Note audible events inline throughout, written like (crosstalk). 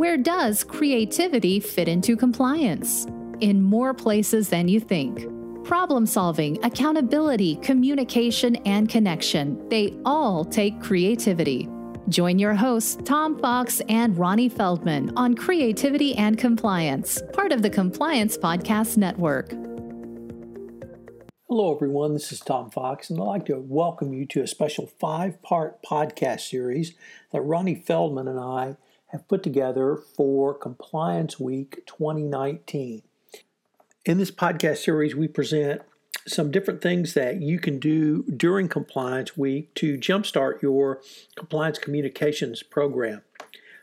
Where does creativity fit into compliance? In more places than you think. Problem solving, accountability, communication, and connection, they all take creativity. Join your hosts, Tom Fox and Ronnie Feldman, on Creativity and Compliance, part of the Compliance Podcast Network. Hello, everyone. This is Tom Fox, and I'd like to welcome you to a special five part podcast series that Ronnie Feldman and I have put together for Compliance Week 2019. In this podcast series, we present some different things that you can do during Compliance Week to jumpstart your compliance communications program.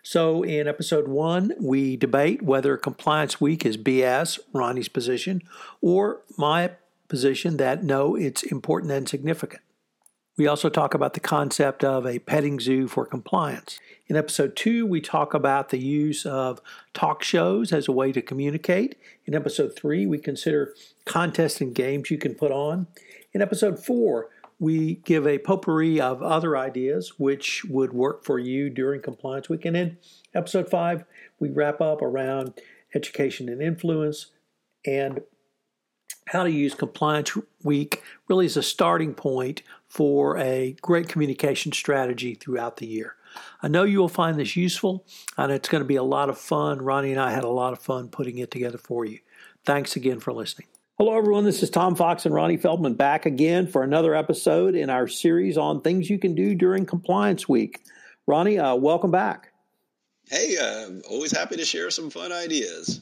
So, in episode one, we debate whether Compliance Week is BS, Ronnie's position, or my position that no, it's important and significant. We also talk about the concept of a petting zoo for compliance. In episode two, we talk about the use of talk shows as a way to communicate. In episode three, we consider contests and games you can put on. In episode four, we give a potpourri of other ideas which would work for you during Compliance Week. And in episode five, we wrap up around education and influence and how to use Compliance Week really as a starting point for a great communication strategy throughout the year. I know you will find this useful, and it's going to be a lot of fun. Ronnie and I had a lot of fun putting it together for you. Thanks again for listening. Hello, everyone. This is Tom Fox and Ronnie Feldman back again for another episode in our series on things you can do during Compliance Week. Ronnie, uh, welcome back. Hey, uh, always happy to share some fun ideas.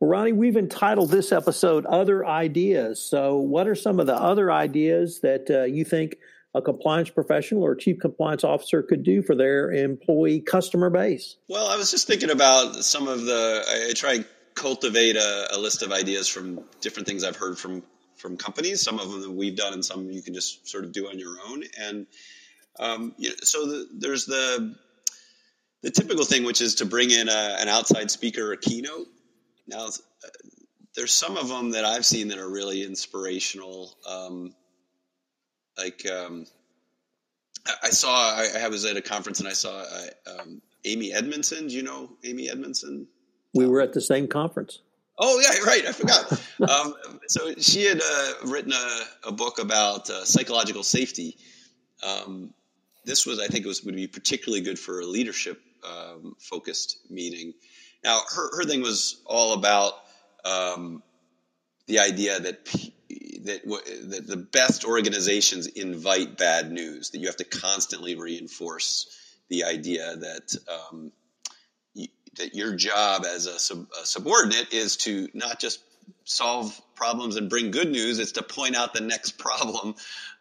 Well, Ronnie, we've entitled this episode Other Ideas. So, what are some of the other ideas that uh, you think a compliance professional or chief compliance officer could do for their employee customer base? Well, I was just thinking about some of the, I, I try and cultivate a, a, list of ideas from different things I've heard from from companies. Some of them that we've done, and some you can just sort of do on your own. And um, you know, so the, there's the the typical thing, which is to bring in a, an outside speaker or keynote now, there's some of them that I've seen that are really inspirational. Um, like um, I, saw, I, I, was at a conference and I saw uh, um, Amy Edmondson. Do you know Amy Edmondson? We were at the same conference. Oh yeah, right. I forgot. (laughs) um, so she had uh, written a, a, book about uh, psychological safety. Um, this was, I think, it was would be particularly good for a leadership um, focused meeting. Now, her, her thing was all about um, the idea that that that the best organizations invite bad news. That you have to constantly reinforce the idea that um, that your job as a, sub, a subordinate is to not just solve problems and bring good news; it's to point out the next (laughs) problem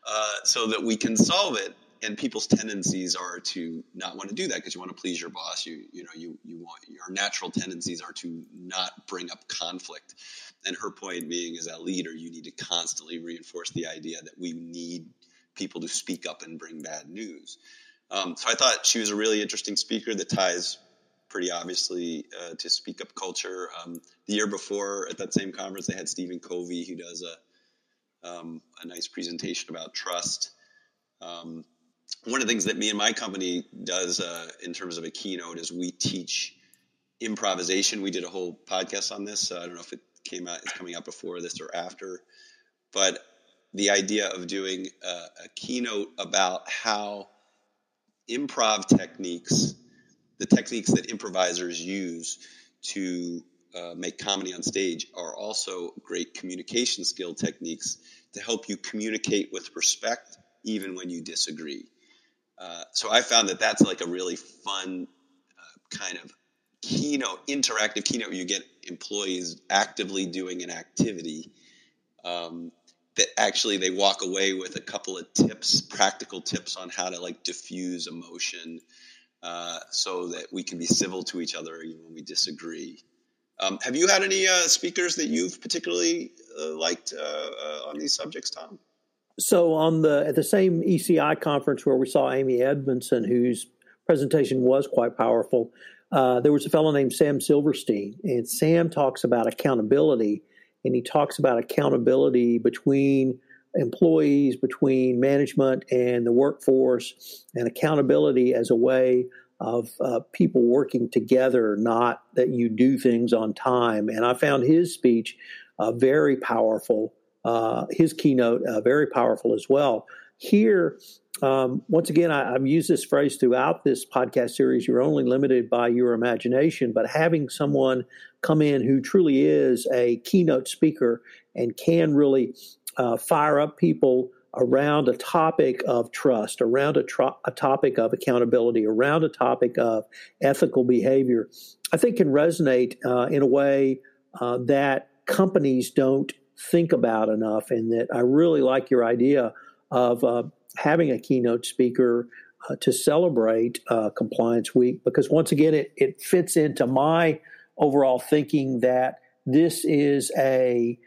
uh, so that we can solve it and people's tendencies are to not want to do that because you want to please your boss. You you know you you want your natural tendencies are to not bring up conflict. And her point being as a leader, you need to constantly reinforce the idea that we need people to speak up and bring bad news. Um, so I thought she was a really interesting speaker that ties pretty obviously uh, to speak up culture. Um, the year before at that same conference, they had Stephen Covey who does a um, a nice presentation about trust. Um, one of the things that me and my company does uh, in terms of a keynote is we teach improvisation. We did a whole podcast on this. Uh, I don't know if it came out, it's coming out before this or after, but the idea of doing a, a keynote about how improv techniques, the techniques that improvisers use to uh, make comedy on stage, are also great communication skill techniques to help you communicate with respect even when you disagree. Uh, so I found that that's like a really fun uh, kind of keynote, interactive keynote where you get employees actively doing an activity um, that actually they walk away with a couple of tips, practical tips on how to like diffuse emotion uh, so that we can be civil to each other even when we disagree. Um, have you had any uh, speakers that you've particularly uh, liked on these subjects, Tom? So on the at the same ECI conference where we saw Amy Edmondson, whose presentation was quite powerful, uh, there was a fellow named Sam Silverstein, and Sam talks about accountability, and he talks about accountability between employees, between management and the workforce, and accountability as a way of uh, people working together, not that you do things on time. And I found his speech uh, very powerful, uh, his keynote uh, very powerful as well. Here, um, once again, I, have used this phrase throughout this podcast series you're only limited by your imagination, but having someone come in who truly is a keynote speaker and can really uh, fire up people around a topic of trust, around a, tro- a, topic of accountability, around a topic of ethical behavior, I think can resonate uh, in a way uh, that companies don't think about enough. And that I really like your idea of uh, having a keynote speaker uh, to celebrate uh, Compliance Week because, once again, it, it fits into my overall thinking that this is a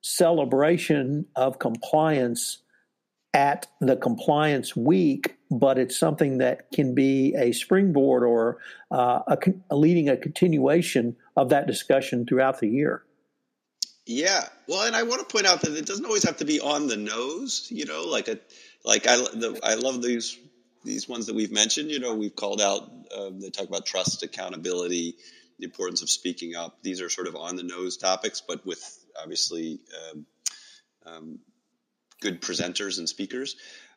celebration of compliance at the compliance week, but it's something that can be a springboard or uh, a, a leading a continuation of that discussion throughout the year. Yeah, well, and I want to point out that it doesn't always have to be on the nose. You know, like a like I the, I love these these ones that we've mentioned. You know, we've called out. Um, they talk about trust, accountability, the importance of speaking up. These are sort of on the nose topics, but with obviously um, um, good presenters and speakers.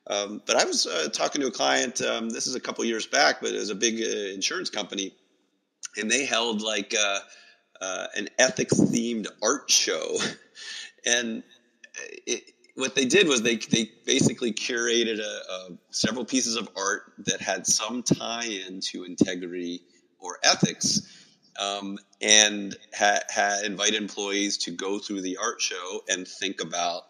Um, but I was uh, talking to a client. Um, this is a couple years back, but it was a big uh, insurance company, and they held like uh, uh an ethics themed art show, (laughs) and it, what they did was they they basically curated a, a, several pieces of art that had some tie-in to integrity or ethics, um, and had, had invited employees to go through the art show and think about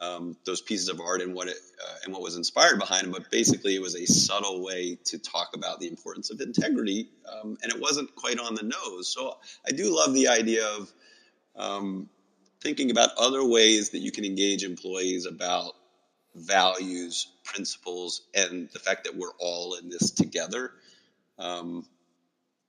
um, those pieces of art and what it uh, and what was inspired behind them. But basically, it was a subtle way to talk about the importance of integrity, um, and it wasn't quite on the nose. So I do love the idea of um, thinking about other ways that you can engage employees about values, principles, and the fact that we're all in this together, um,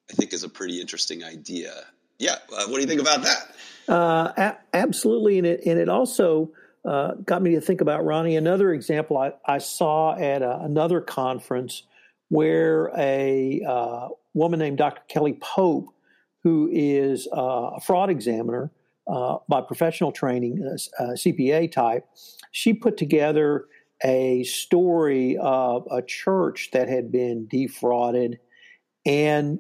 I think is a pretty interesting idea. Yeah, uh, what do you think about that? Uh, a- absolutely, and it and it also uh, got me to think about Ronnie. Another example I, I saw at a, another conference where a uh, woman named Dr. Kelly Pope, who is uh, a fraud examiner, uh, by professional training, uh, uh CPA type, she put together a story of a church that had been defrauded. And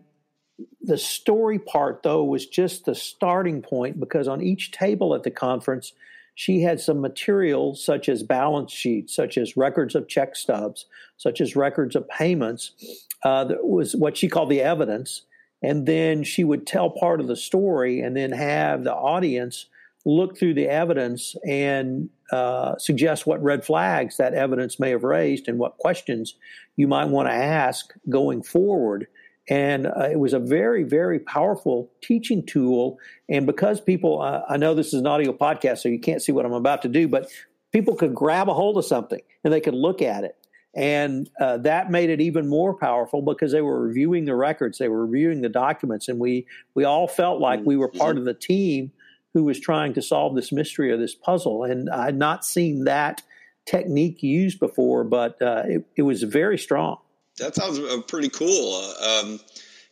the story part, though, was just the starting point because on each table at the conference, she had some material such as balance sheets, such as records of check stubs, such as records of payments. Uh, that was what she called the evidence and then she would tell part of the story and then have the audience look through the evidence and uh, suggest what red flags that evidence may have raised and what questions you might want to ask going forward. And uh, it was a very, very powerful teaching tool. And because people, uh, I know this is an audio podcast, so you can't see what I'm about to do, but people could grab a hold of something and they could look at it and uh, that made it even more powerful because they were reviewing the records, they were reviewing the documents, and we we all felt like we were part of the team who was trying to solve this mystery or this puzzle. And I had not seen that technique used before, but uh, it, it, was very strong. That sounds uh, pretty cool. Uh, um,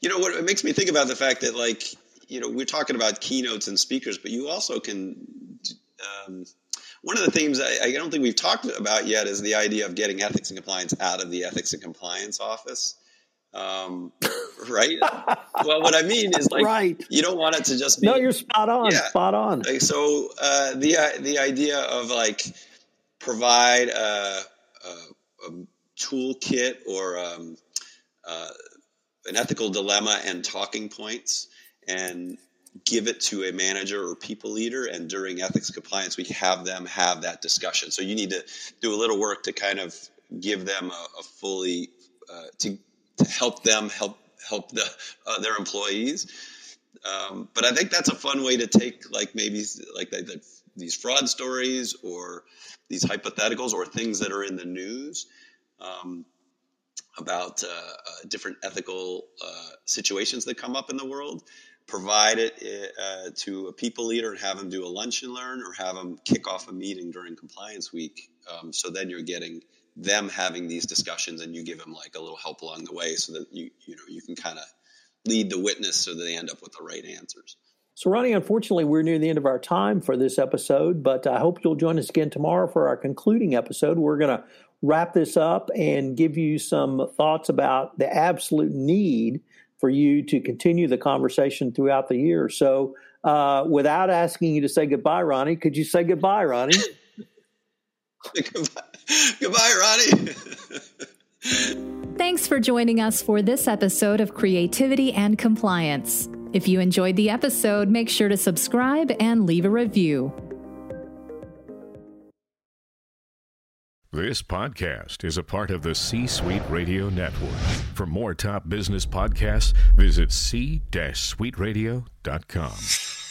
you know, what it makes me think about the fact that, like, you know, we're talking about keynotes and speakers, but you also can um, one of the themes I, I, don't think we've talked about yet is the idea of getting ethics and compliance out of the ethics and compliance office. Um, right? (laughs) well, what I mean is like, right. you don't want it to just be. No, you're spot on. Yeah. Spot on. Like, so uh, the uh, the idea of like provide a, a, a toolkit or um, uh, an ethical dilemma and talking points and give it to a manager or people leader. And during ethics compliance we have them have that discussion. So you need to do a little work to kind of give them a, a fully uh, to, to help them help help the, uh, their employees. Um, but i think that's a fun way to take like maybe like the, the, these fraud stories or these hypotheticals or things that are in the news um, about uh, uh different ethical uh, situations that come up in the world provide it uh, to a people leader and have them do a lunch and learn or have them kick off a meeting during compliance week. Um, so then you're getting them having these discussions and you give them like a little help along the way so that you you know you can kind of lead the witness so they end up with the right answers. So, Ronnie, unfortunately, we're near the end of our time for this episode, but I hope you'll join us again tomorrow for our concluding episode. We're going to wrap this up and give you some thoughts about the absolute need for you to continue the conversation throughout the year. So, uh, without asking you to say goodbye, Ronnie, could you say goodbye, Ronnie? (laughs) goodbye. goodbye, Ronnie. (laughs) Thanks for joining us for this episode of Creativity and Compliance. If you enjoyed the episode, make sure to subscribe and leave a review. This podcast is a part of the C Suite Radio Network. For more top business podcasts, visit c-suiteradio.com.